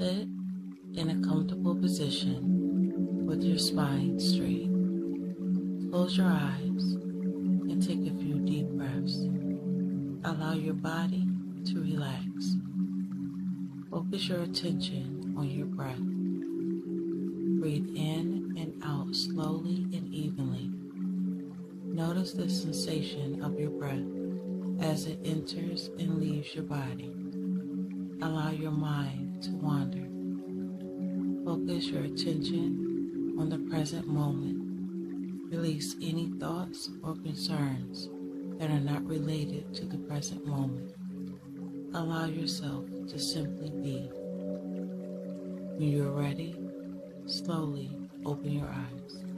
Sit in a comfortable position with your spine straight. Close your eyes and take a few deep breaths. Allow your body to relax. Focus your attention on your breath. Breathe in and out slowly and evenly. Notice the sensation of your breath as it enters and leaves your body. Allow your mind. Focus your attention on the present moment. Release any thoughts or concerns that are not related to the present moment. Allow yourself to simply be. When you're ready, slowly open your eyes.